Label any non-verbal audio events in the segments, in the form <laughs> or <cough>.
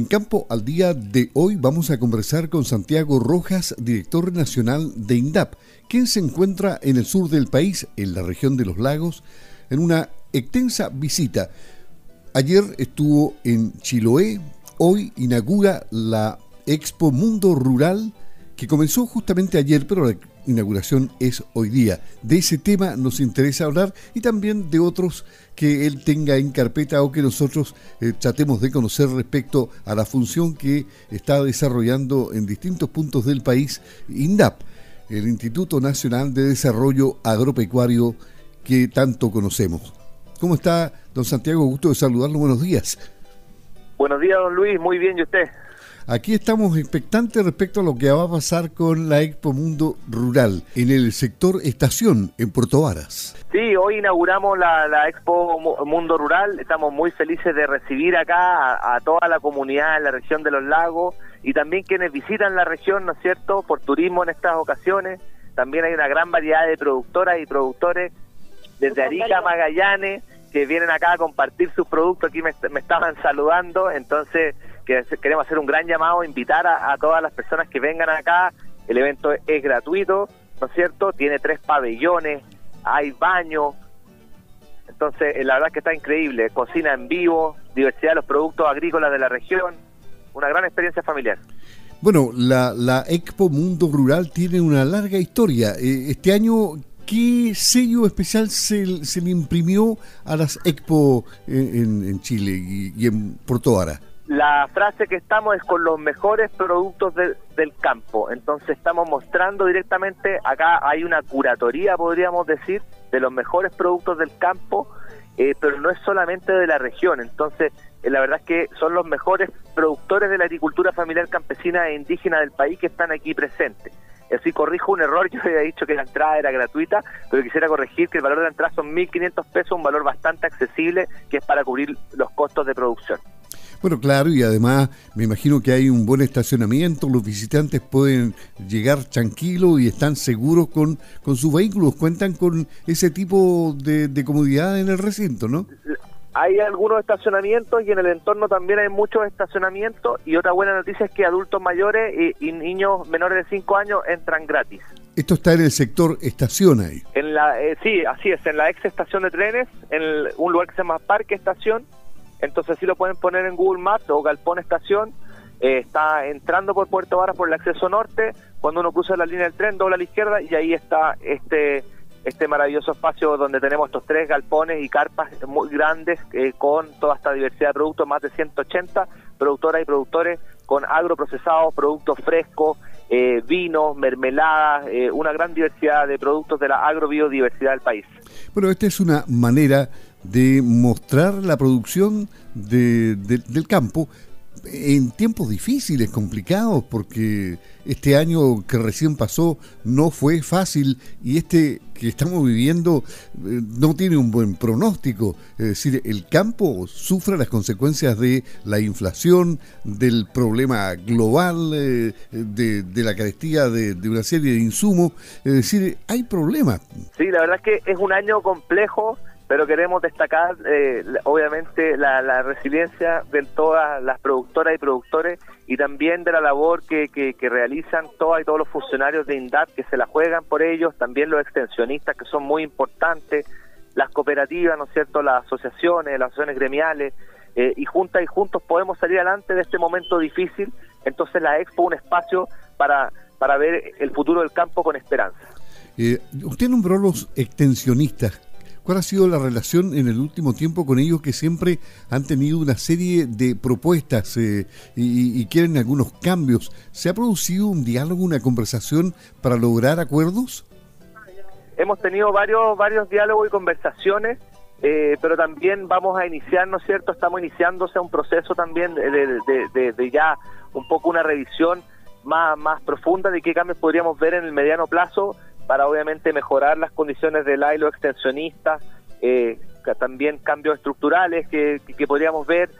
En Campo al día de hoy vamos a conversar con Santiago Rojas, director nacional de INDAP, quien se encuentra en el sur del país, en la región de los lagos, en una extensa visita. Ayer estuvo en Chiloé, hoy inaugura la Expo Mundo Rural, que comenzó justamente ayer, pero inauguración es hoy día. De ese tema nos interesa hablar y también de otros que él tenga en carpeta o que nosotros eh, tratemos de conocer respecto a la función que está desarrollando en distintos puntos del país INDAP, el Instituto Nacional de Desarrollo Agropecuario que tanto conocemos. ¿Cómo está, don Santiago? Gusto de saludarlo. Buenos días. Buenos días, don Luis. Muy bien, ¿y usted? Aquí estamos expectantes respecto a lo que va a pasar con la Expo Mundo Rural en el sector estación en Puerto Varas. Sí, hoy inauguramos la, Expo Mundo Rural. Estamos muy felices de recibir acá a, toda la comunidad en la región de los lagos y también quienes visitan la región, ¿no es cierto?, por turismo en estas ocasiones. También hay una gran variedad de productoras y productores desde Arica Magallanes que vienen acá a compartir sus productos. Aquí me, me estaban saludando, entonces queremos hacer un gran llamado, invitar a, todas las personas que vengan acá. El evento es, gratuito, ¿no es cierto? Tiene tres pabellones, hay baño. Entonces, eh, la verdad que está increíble. Cocina en vivo, diversidad de los productos agrícolas de la región. Una gran experiencia familiar. Bueno, la, Expo Mundo Rural tiene una larga historia. Eh, este año, ¿qué sello especial se, se le imprimió a las Expo en, en Chile y, y en Puerto Vara? La frase que estamos es con los mejores productos del campo. Entonces estamos mostrando directamente, acá hay una curatoría, podríamos decir, de los mejores productos del campo, eh, pero no es solamente de la región. Entonces, eh, la verdad es que son los mejores productores de la agricultura familiar campesina e indígena del país que están aquí presentes. Así corrijo un error, <laughs> yo había dicho que la entrada era gratuita, pero quisiera corregir que el valor de la entrada son 1.500 pesos, un valor bastante accesible que es para cubrir los costos de producción. Bueno, claro, y además me imagino que hay un buen estacionamiento, los visitantes pueden llegar tranquilos y están seguros con, con sus vehículos, cuentan con ese tipo de, comodidad en el recinto, ¿no? Hay algunos estacionamientos y en el entorno también hay muchos estacionamientos y otra buena noticia es que adultos mayores y, niños menores de 5 años entran gratis. Esto está en el sector estación ahí. En la, eh, sí, así es, en la ex estación de trenes, en un lugar que se llama Parque Estación, entonces sí lo pueden poner en Google Maps o Galpón Estación. Eh, está entrando por Puerto Varas por el acceso norte. Cuando uno cruza la línea del tren, dobla a la izquierda y ahí está este este maravilloso espacio donde tenemos estos tres galpones y carpas muy grandes eh, con toda esta diversidad de productos, más de 180 productoras y productores con agroprocesados, productos frescos, eh, vinos, mermeladas, una gran diversidad de productos de la agrobiodiversidad del país. Bueno, esta es una manera de mostrar la producción de, del campo en tiempos difíciles, complicados, porque este año que recién pasó no fue fácil y este que estamos viviendo eh, no tiene un buen pronóstico. Es decir, el campo sufre las consecuencias de la inflación, del problema global, eh, de, de, la carestía de, de, una serie de insumos. Es decir, hay problemas. Sí, la verdad es que es un año complejo pero queremos destacar eh, obviamente la, resiliencia de todas las productoras y productores y también de la labor que, que, realizan todas y todos los funcionarios de INDAP que se la juegan por ellos, también los extensionistas que son muy importantes, las cooperativas, ¿no cierto?, las asociaciones, las asociaciones gremiales, eh, y juntas y juntos podemos salir adelante de este momento difícil, entonces la Expo un espacio para, para ver el futuro del campo con esperanza. Eh, usted nombró los extensionistas. ¿Cuál ha sido la relación en el último tiempo con ellos que siempre han tenido una serie de propuestas eh, y, quieren algunos cambios? ¿Se ha producido un diálogo, una conversación para lograr acuerdos? Hemos tenido varios, varios diálogos y conversaciones, eh, pero también vamos a iniciar, ¿no es cierto? Estamos iniciándose un proceso también de, de ya un poco una revisión más, más profunda de qué cambios podríamos ver en el mediano plazo para obviamente mejorar las condiciones del ailo extensionista, eh, también cambios estructurales que, podríamos ver,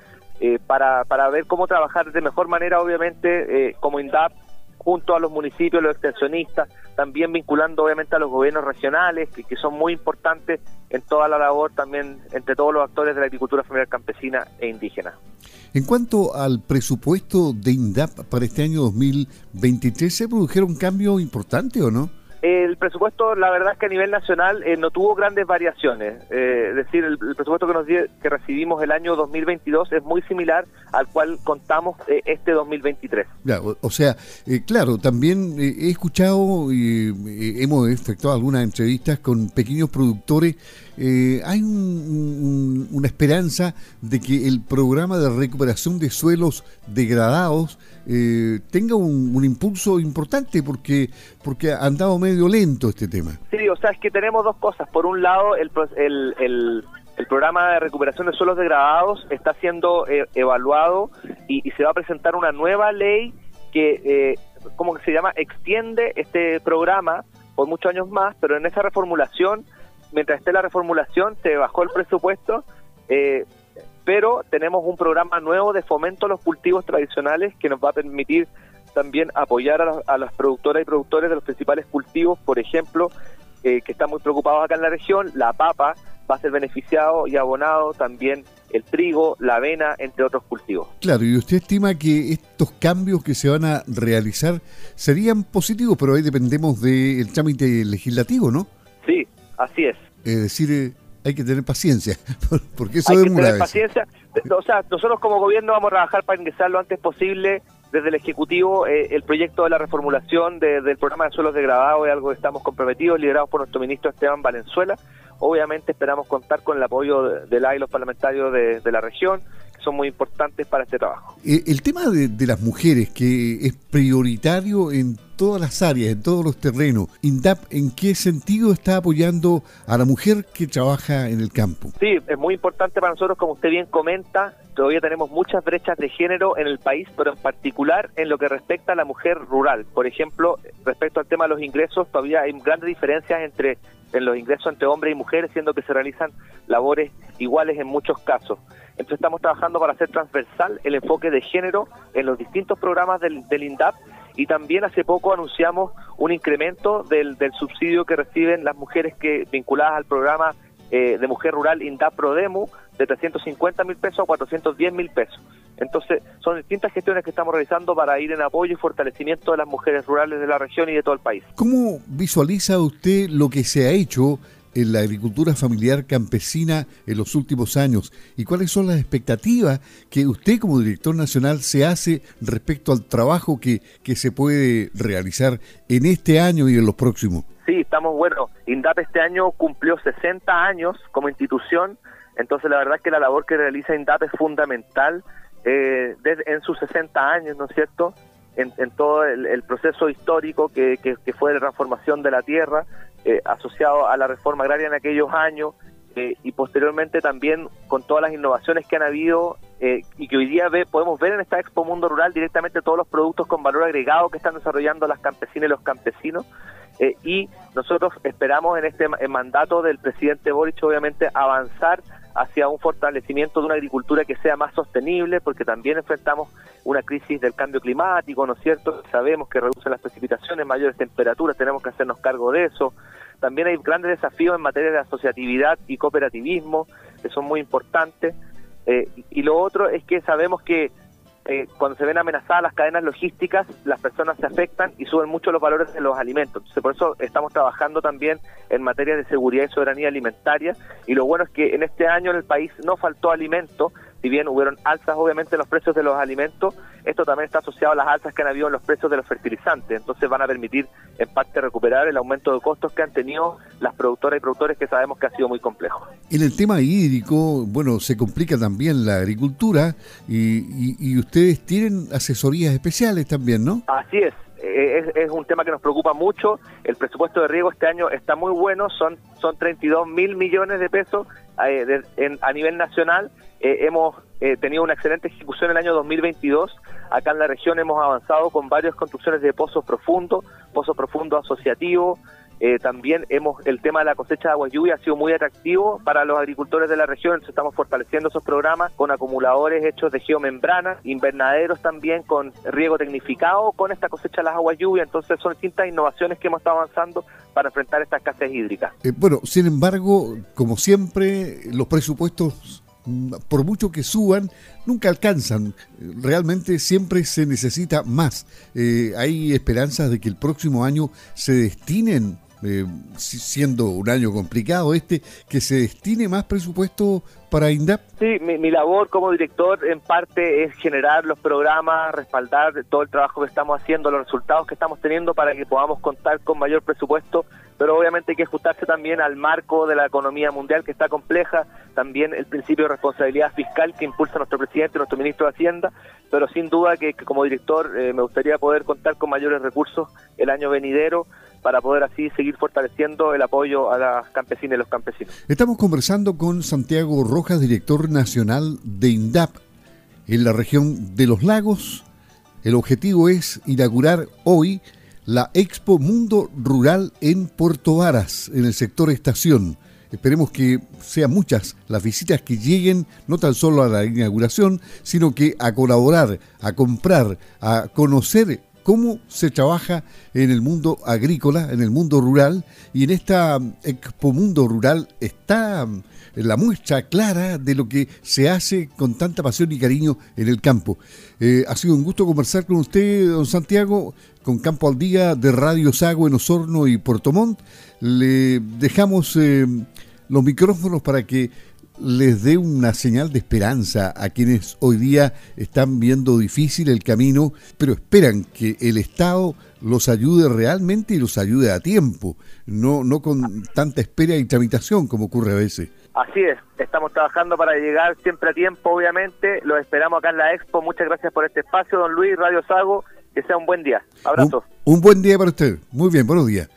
eh, para, para ver cómo trabajar de mejor manera, obviamente, eh, como INDAP, junto a los municipios, los extensionistas, también vinculando obviamente a los gobiernos regionales, que, que son muy importantes en toda la labor también entre todos los actores de la agricultura familiar campesina e indígena. En cuanto al presupuesto de INDAP para este año 2023, ¿se produjeron cambios importantes o no? El presupuesto, la verdad es que a nivel nacional eh, no tuvo grandes variaciones. Eh, es decir, el, presupuesto que, nos que recibimos el año 2022 es muy similar al cual contamos eh, este 2023. o, sea, claro, también he escuchado y hemos efectuado algunas entrevistas con pequeños productores. Hay una esperanza de que el programa de recuperación de suelos degradados tenga un, un impulso importante porque, porque han dado medio lento este tema. Sí, o sea, es que tenemos dos cosas. Por un lado, el, el, el, programa de recuperación de suelos degradados está siendo eh, evaluado y, se va a presentar una nueva ley que, eh, ¿cómo se llama? Extiende este programa por muchos años más, pero en esa reformulación, mientras esté la reformulación, se bajó el presupuesto. Eh, pero tenemos un programa nuevo de fomento a los cultivos tradicionales que nos va a permitir también apoyar a, las productoras y productores de los principales cultivos, por ejemplo, eh, que están muy preocupados acá en la región, la papa va a ser beneficiado y abonado también el trigo, la avena, entre otros cultivos. Claro, y usted estima que estos cambios que se van a realizar serían positivos, pero ahí dependemos del trámite legislativo, ¿no? Sí, así es. Es decir, eh, hay que tener paciencia, <laughs> porque eso hay que tener paciencia. O sea, nosotros como gobierno vamos a trabajar para ingresar lo antes posible desde el Ejecutivo eh, el proyecto de la reformulación del programa de suelos degradados es algo que estamos comprometidos, liderados por nuestro ministro Esteban Valenzuela. Obviamente esperamos contar con el apoyo de, la y los parlamentarios de, la región, que son muy importantes para este trabajo. Eh, el tema de, de las mujeres, que es prioritario en todas las áreas, en todos los terrenos. INDAP, ¿en qué sentido está apoyando a la mujer que trabaja en el campo? Sí, es muy importante para nosotros, como usted bien comenta, todavía tenemos muchas brechas de género en el país, pero en particular en lo que respecta a la mujer rural. Por ejemplo, respecto al tema de los ingresos, todavía hay grandes diferencias entre en los ingresos entre hombres y mujeres, siendo que se realizan labores iguales en muchos casos. Entonces estamos trabajando para hacer transversal el enfoque de género en los distintos programas del, del INDAP y también hace poco anunciamos un incremento del, del subsidio que reciben las mujeres que vinculadas al programa eh, de mujer rural INDAP PRODEMU de 350 mil pesos a 410 mil pesos. Entonces, son distintas gestiones que estamos realizando para ir en apoyo y fortalecimiento de las mujeres rurales de la región y de todo el país. ¿Cómo visualiza usted lo que se ha hecho en la agricultura familiar campesina en los últimos años y cuáles son las expectativas que usted como director nacional se hace respecto al trabajo que, que se puede realizar en este año y en los próximos. Sí, estamos bueno. INDAP este año cumplió 60 años como institución, entonces la verdad es que la labor que realiza INDAP es fundamental eh, en sus 60 años, ¿no es cierto? En, todo el, proceso histórico que, que, que fue la transformación de la tierra, eh, asociado a la reforma agraria en aquellos años eh, y posteriormente también con todas las innovaciones que han habido eh, y que hoy día ve, podemos ver en esta Expo Mundo Rural directamente todos los productos con valor agregado que están desarrollando las campesinas y los campesinos. Y nosotros esperamos en este mandato del presidente Boric, obviamente, avanzar hacia un fortalecimiento de una agricultura que sea más sostenible, porque también enfrentamos una crisis del cambio climático, ¿no es cierto? Sabemos que reducen las precipitaciones, mayores temperaturas, tenemos que hacernos cargo de eso. También hay grandes desafíos en materia de asociatividad y cooperativismo, que son muy importantes. Eh, y lo otro es que sabemos que eh, cuando se ven amenazadas las cadenas logísticas, las personas se afectan y suben mucho los valores de los alimentos. Entonces, por eso estamos trabajando también en materia de seguridad y soberanía alimentaria. Y lo bueno es que en este año en el país no faltó alimento, si bien hubieron alzas obviamente en los precios de los alimentos, esto también está asociado a las alzas que han habido en los precios de los fertilizantes, entonces van a permitir en parte recuperar el aumento de costos que han tenido las productoras y productores que sabemos que ha sido muy complejo. En el tema hídrico, bueno, se complica también la agricultura y, y ustedes tienen asesorías especiales también, ¿no? Así es, eh, es, un tema que nos preocupa mucho. El presupuesto de riego este año está muy bueno, son, son 32 mil millones de pesos eh, a nivel nacional. Eh, hemos tenido una excelente ejecución en el año 2022. Acá en la región hemos avanzado con varias construcciones de pozos profundos, pozos profundos asociativos, eh, también hemos el tema de la cosecha de agua lluvia ha sido muy atractivo para los agricultores de la región. Estamos fortaleciendo esos programas con acumuladores hechos de geomembrana, invernaderos también con riego tecnificado con esta cosecha de las aguas lluvia. Entonces son distintas innovaciones que hemos estado avanzando para enfrentar esta escasez hídrica. Eh, bueno, sin embargo, como siempre, los presupuestos mm, por mucho que suban, nunca alcanzan. Realmente siempre se necesita más. Eh, hay esperanzas de que el próximo año se destinen eh, siendo un año complicado este, que se destine más presupuesto para INDAP? Sí, mi, labor como director en parte es generar los programas, respaldar todo el trabajo que estamos haciendo, los resultados que estamos teniendo para que podamos contar con mayor presupuesto, pero obviamente hay que ajustarse también al marco de la economía mundial que está compleja, también el principio de responsabilidad fiscal que impulsa nuestro presidente, nuestro ministro de Hacienda, pero sin duda que, como director eh, me gustaría poder contar con mayores recursos el año venidero para poder así seguir fortaleciendo el apoyo a las campesinas y los campesinos. Estamos conversando con Santiago Rojas, director nacional de INDAP en la región de los lagos. El objetivo es inaugurar hoy la Expo Mundo Rural en Puerto Varas, en el sector estación. Esperemos que sean muchas las visitas que lleguen no tan solo a la inauguración, sino que a colaborar, a comprar, a conocer cómo se trabaja en el mundo agrícola, en el mundo rural, y en esta Expo Mundo Rural está mm, la muestra clara de lo que se hace con tanta pasión y cariño en el campo. Eh, ha sido un gusto conversar con usted, don Santiago, con Campo al Día de Radio Sago en Osorno y Puerto Montt. Le dejamos eh, los micrófonos para que les dé una señal de esperanza a quienes hoy día están viendo difícil el camino, pero esperan que el Estado los ayude realmente y los ayude a tiempo, no, no con tanta espera y tramitación como ocurre a veces. Así es, estamos trabajando para llegar siempre a tiempo, obviamente, los esperamos acá en la Expo, muchas gracias por este espacio, don Luis, Radio Sago, que sea un buen día, abrazo. un buen día para usted, muy bien, buenos días.